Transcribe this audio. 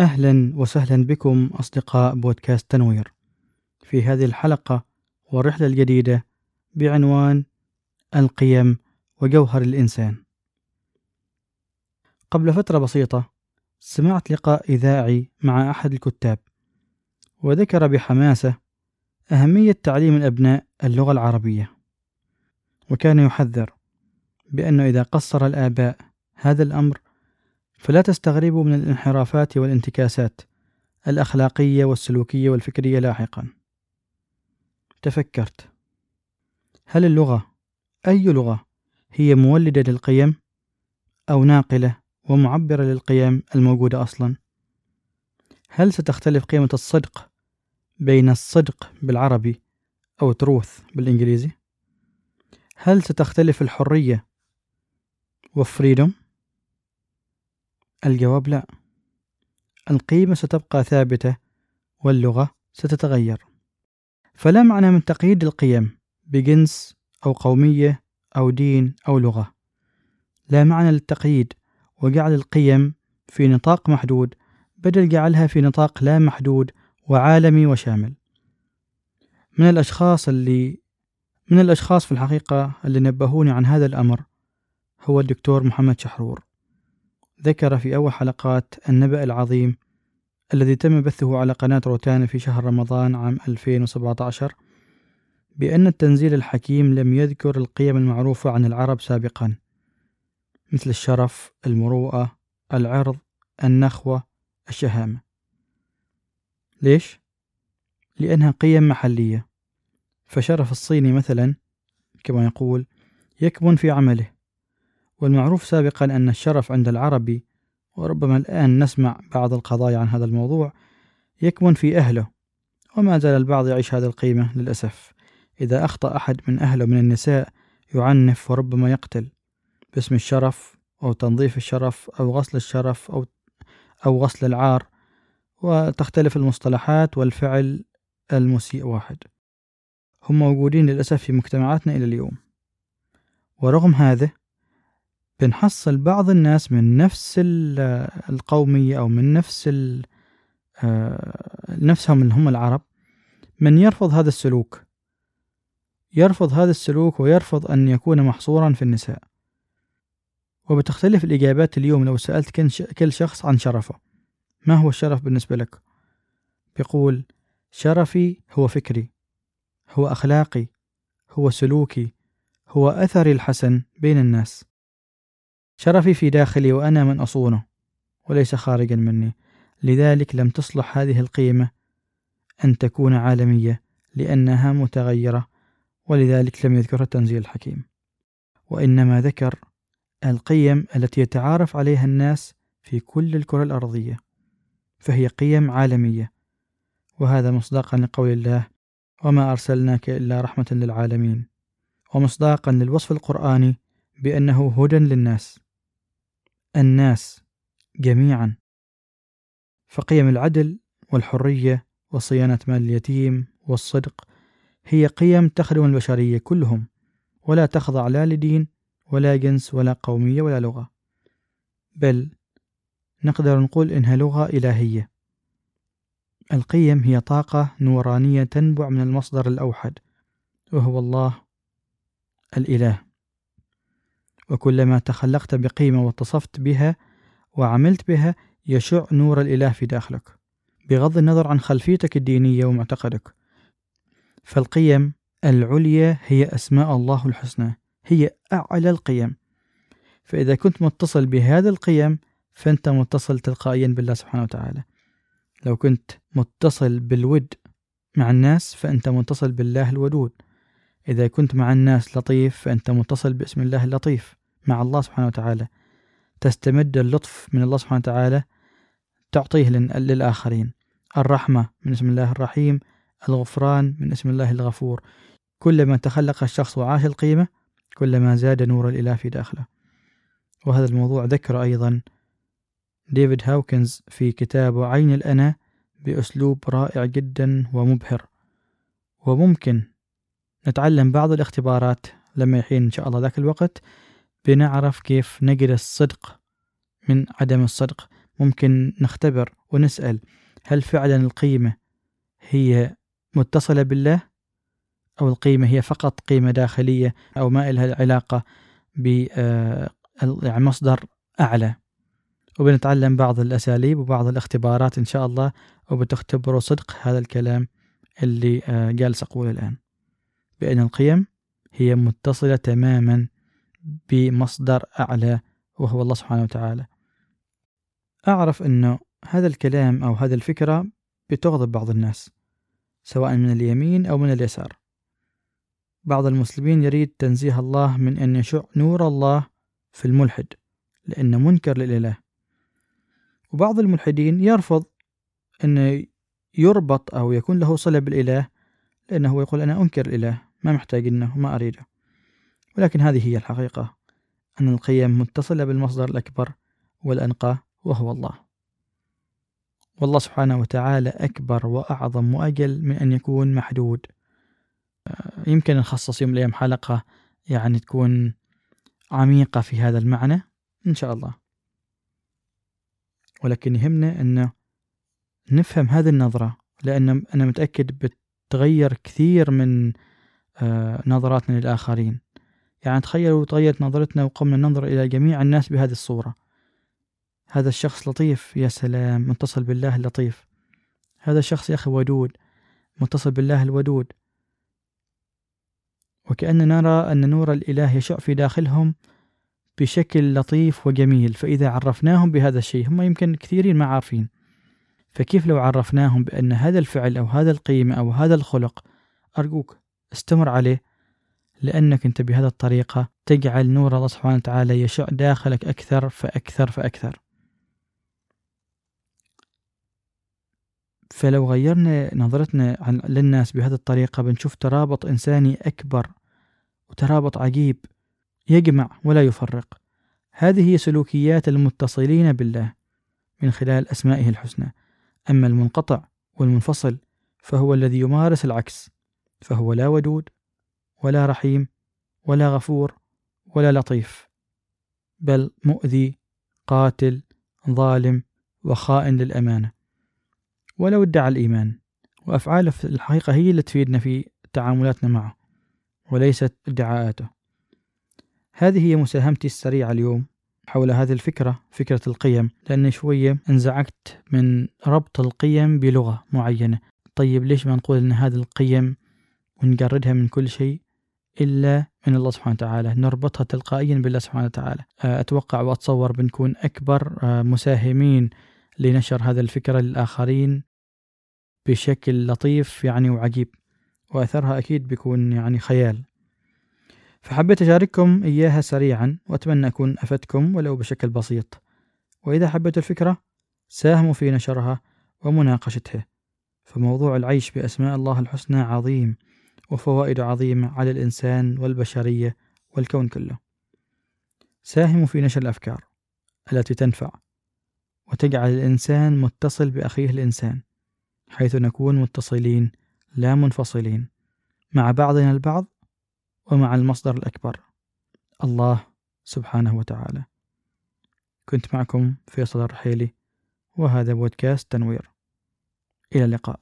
أهلا وسهلا بكم أصدقاء بودكاست تنوير. في هذه الحلقة والرحلة الجديدة بعنوان القيم وجوهر الإنسان. قبل فترة بسيطة سمعت لقاء إذاعي مع أحد الكتاب وذكر بحماسة أهمية تعليم الأبناء اللغة العربية. وكان يحذر بأنه إذا قصر الآباء هذا الأمر فلا تستغربوا من الانحرافات والانتكاسات الأخلاقية والسلوكية والفكرية لاحقا. تفكرت. هل اللغة أي لغة هي مولدة للقيم أو ناقلة ومعبرة للقيم الموجودة أصلا؟ هل ستختلف قيمة الصدق بين الصدق بالعربي أو تروث بالإنجليزي؟ هل ستختلف الحرية وفريدوم الجواب لا. القيمة ستبقى ثابتة واللغة ستتغير. فلا معنى من تقييد القيم بجنس أو قومية أو دين أو لغة. لا معنى للتقييد وجعل القيم في نطاق محدود بدل جعلها في نطاق لا محدود وعالمي وشامل. من الأشخاص اللي من الأشخاص في الحقيقة اللي نبهوني عن هذا الأمر هو الدكتور محمد شحرور. ذكر في أول حلقات النبأ العظيم الذي تم بثه على قناة روتانا في شهر رمضان عام 2017 بأن التنزيل الحكيم لم يذكر القيم المعروفة عن العرب سابقا مثل الشرف، المروءة، العرض، النخوة، الشهامة. ليش؟ لأنها قيم محلية، فشرف الصيني مثلا كما يقول يكمن في عمله، والمعروف سابقا أن الشرف عند العربي وربما الآن نسمع بعض القضايا عن هذا الموضوع يكمن في أهله وما زال البعض يعيش هذه القيمة للأسف. إذا أخطأ أحد من أهله من النساء يعنف وربما يقتل. باسم الشرف أو تنظيف الشرف أو غسل الشرف أو أو غسل العار وتختلف المصطلحات والفعل المسيء واحد. هم موجودين للأسف في مجتمعاتنا إلى اليوم. ورغم هذا بنحصل بعض الناس من نفس القومية أو من نفس نفسهم اللي هم العرب من يرفض هذا السلوك. يرفض هذا السلوك ويرفض أن يكون محصورا في النساء. وبتختلف الإجابات اليوم لو سألت كل شخص عن شرفه. ما هو الشرف بالنسبة لك؟ بيقول شرفي هو فكري هو أخلاقي هو سلوكي هو أثري الحسن بين الناس. شرفي في داخلي وأنا من أصونه وليس خارجا مني. لذلك لم تصلح هذه القيمة أن تكون عالمية لأنها متغيرة ولذلك لم يذكرها التنزيل الحكيم. وإنما ذكر القيم التي يتعارف عليها الناس في كل الكرة الأرضية فهي قيم عالمية. وهذا مصداقا لقول الله وما أرسلناك إلا رحمة للعالمين ومصداقا للوصف القرآني بأنه هدى للناس. الناس جميعا. فقيم العدل والحرية وصيانة مال اليتيم والصدق هي قيم تخدم البشرية كلهم ولا تخضع لا لدين ولا جنس ولا قومية ولا لغة. بل نقدر نقول إنها لغة إلهية. القيم هي طاقة نورانية تنبع من المصدر الأوحد وهو الله الإله. وكلما تخلقت بقيمة واتصفت بها وعملت بها يشع نور الإله في داخلك بغض النظر عن خلفيتك الدينية ومعتقدك. فالقيم العليا هي أسماء الله الحسنى هي أعلى القيم. فإذا كنت متصل بهذه القيم فأنت متصل تلقائيا بالله سبحانه وتعالى. لو كنت متصل بالود مع الناس فأنت متصل بالله الودود. إذا كنت مع الناس لطيف فأنت متصل باسم الله اللطيف. مع الله سبحانه وتعالى. تستمد اللطف من الله سبحانه وتعالى تعطيه للآخرين. الرحمة من اسم الله الرحيم الغفران من اسم الله الغفور. كلما تخلق الشخص وعاش القيمة كلما زاد نور الإله في داخله. وهذا الموضوع ذكر أيضا ديفيد هاوكنز في كتابه عين الأنا بأسلوب رائع جدا ومبهر. وممكن نتعلم بعض الاختبارات لما يحين إن شاء الله ذاك الوقت. بنعرف كيف نجد الصدق من عدم الصدق. ممكن نختبر ونسأل هل فعلا القيمة هي متصلة بالله؟ أو القيمة هي فقط قيمة داخلية؟ أو ما لها علاقة بمصدر أعلى؟ وبنتعلم بعض الأساليب وبعض الاختبارات إن شاء الله وبتختبروا صدق هذا الكلام اللي جالس أقوله الآن. بأن القيم هي متصلة تماما بمصدر أعلى وهو الله سبحانه وتعالى. أعرف أنه هذا الكلام أو هذه الفكرة بتغضب بعض الناس سواء من اليمين أو من اليسار. بعض المسلمين يريد تنزيه الله من أن يشع نور الله في الملحد لأنه منكر للإله. وبعض الملحدين يرفض أنه يربط أو يكون له صلة بالإله لأنه يقول أنا أنكر الإله ما محتاج إنه ما أريده. ولكن هذه هي الحقيقة. أن القيم متصلة بالمصدر الأكبر والأنقى وهو الله. والله سبحانه وتعالى أكبر وأعظم وأجل من أن يكون محدود. آه، يمكن نخصص يوم من الأيام حلقة يعني تكون عميقة في هذا المعنى إن شاء الله. ولكن يهمنا أن نفهم هذه النظرة لأن أنا متأكد بتغير كثير من آه، نظراتنا للآخرين. يعني تخيلوا تغيرت نظرتنا وقمنا ننظر إلى جميع الناس بهذه الصورة. هذا الشخص لطيف يا سلام متصل بالله اللطيف. هذا الشخص يا أخي ودود متصل بالله الودود. وكأننا نرى أن نور الإله يشع في داخلهم بشكل لطيف وجميل فإذا عرفناهم بهذا الشيء هم يمكن كثيرين ما عارفين. فكيف لو عرفناهم بأن هذا الفعل أو هذا القيمة أو هذا الخلق؟ أرجوك استمر عليه. لأنك أنت بهذه الطريقة تجعل نور الله سبحانه وتعالى يشع داخلك أكثر فأكثر فأكثر. فلو غيرنا نظرتنا عن للناس بهذه الطريقة بنشوف ترابط إنساني أكبر وترابط عجيب يجمع ولا يفرق. هذه هي سلوكيات المتصلين بالله من خلال أسمائه الحسنى. أما المنقطع والمنفصل فهو الذي يمارس العكس فهو لا ودود ولا رحيم ولا غفور ولا لطيف بل مؤذي قاتل ظالم وخائن للأمانة. ولو ادعى الإيمان وأفعاله في الحقيقة هي اللي تفيدنا في تعاملاتنا معه وليست ادعاءاته. هذه هي مساهمتي السريعة اليوم حول هذه الفكرة فكرة القيم لأني شوية انزعجت من ربط القيم بلغة معينة. طيب ليش ما نقول أن هذه القيم ونجردها من كل شيء؟ إلا من الله سبحانه وتعالى. نربطها تلقائيا بالله سبحانه وتعالى. أتوقع وأتصور بنكون أكبر مساهمين لنشر هذا الفكرة للآخرين بشكل لطيف يعني وعجيب. وأثرها أكيد بيكون يعني خيال. فحبيت أشارككم إياها سريعا وأتمنى أكون أفدتكم ولو بشكل بسيط. وإذا حبيتوا الفكرة ساهموا في نشرها ومناقشتها. فموضوع العيش بأسماء الله الحسنى عظيم. وفوائد عظيمة على الإنسان والبشرية والكون كله. ساهموا في نشر الأفكار التي تنفع وتجعل الإنسان متصل بأخيه الإنسان حيث نكون متصلين لا منفصلين مع بعضنا البعض ومع المصدر الأكبر الله سبحانه وتعالى. كنت معكم فيصل الرحيلي وهذا بودكاست تنوير. إلى اللقاء.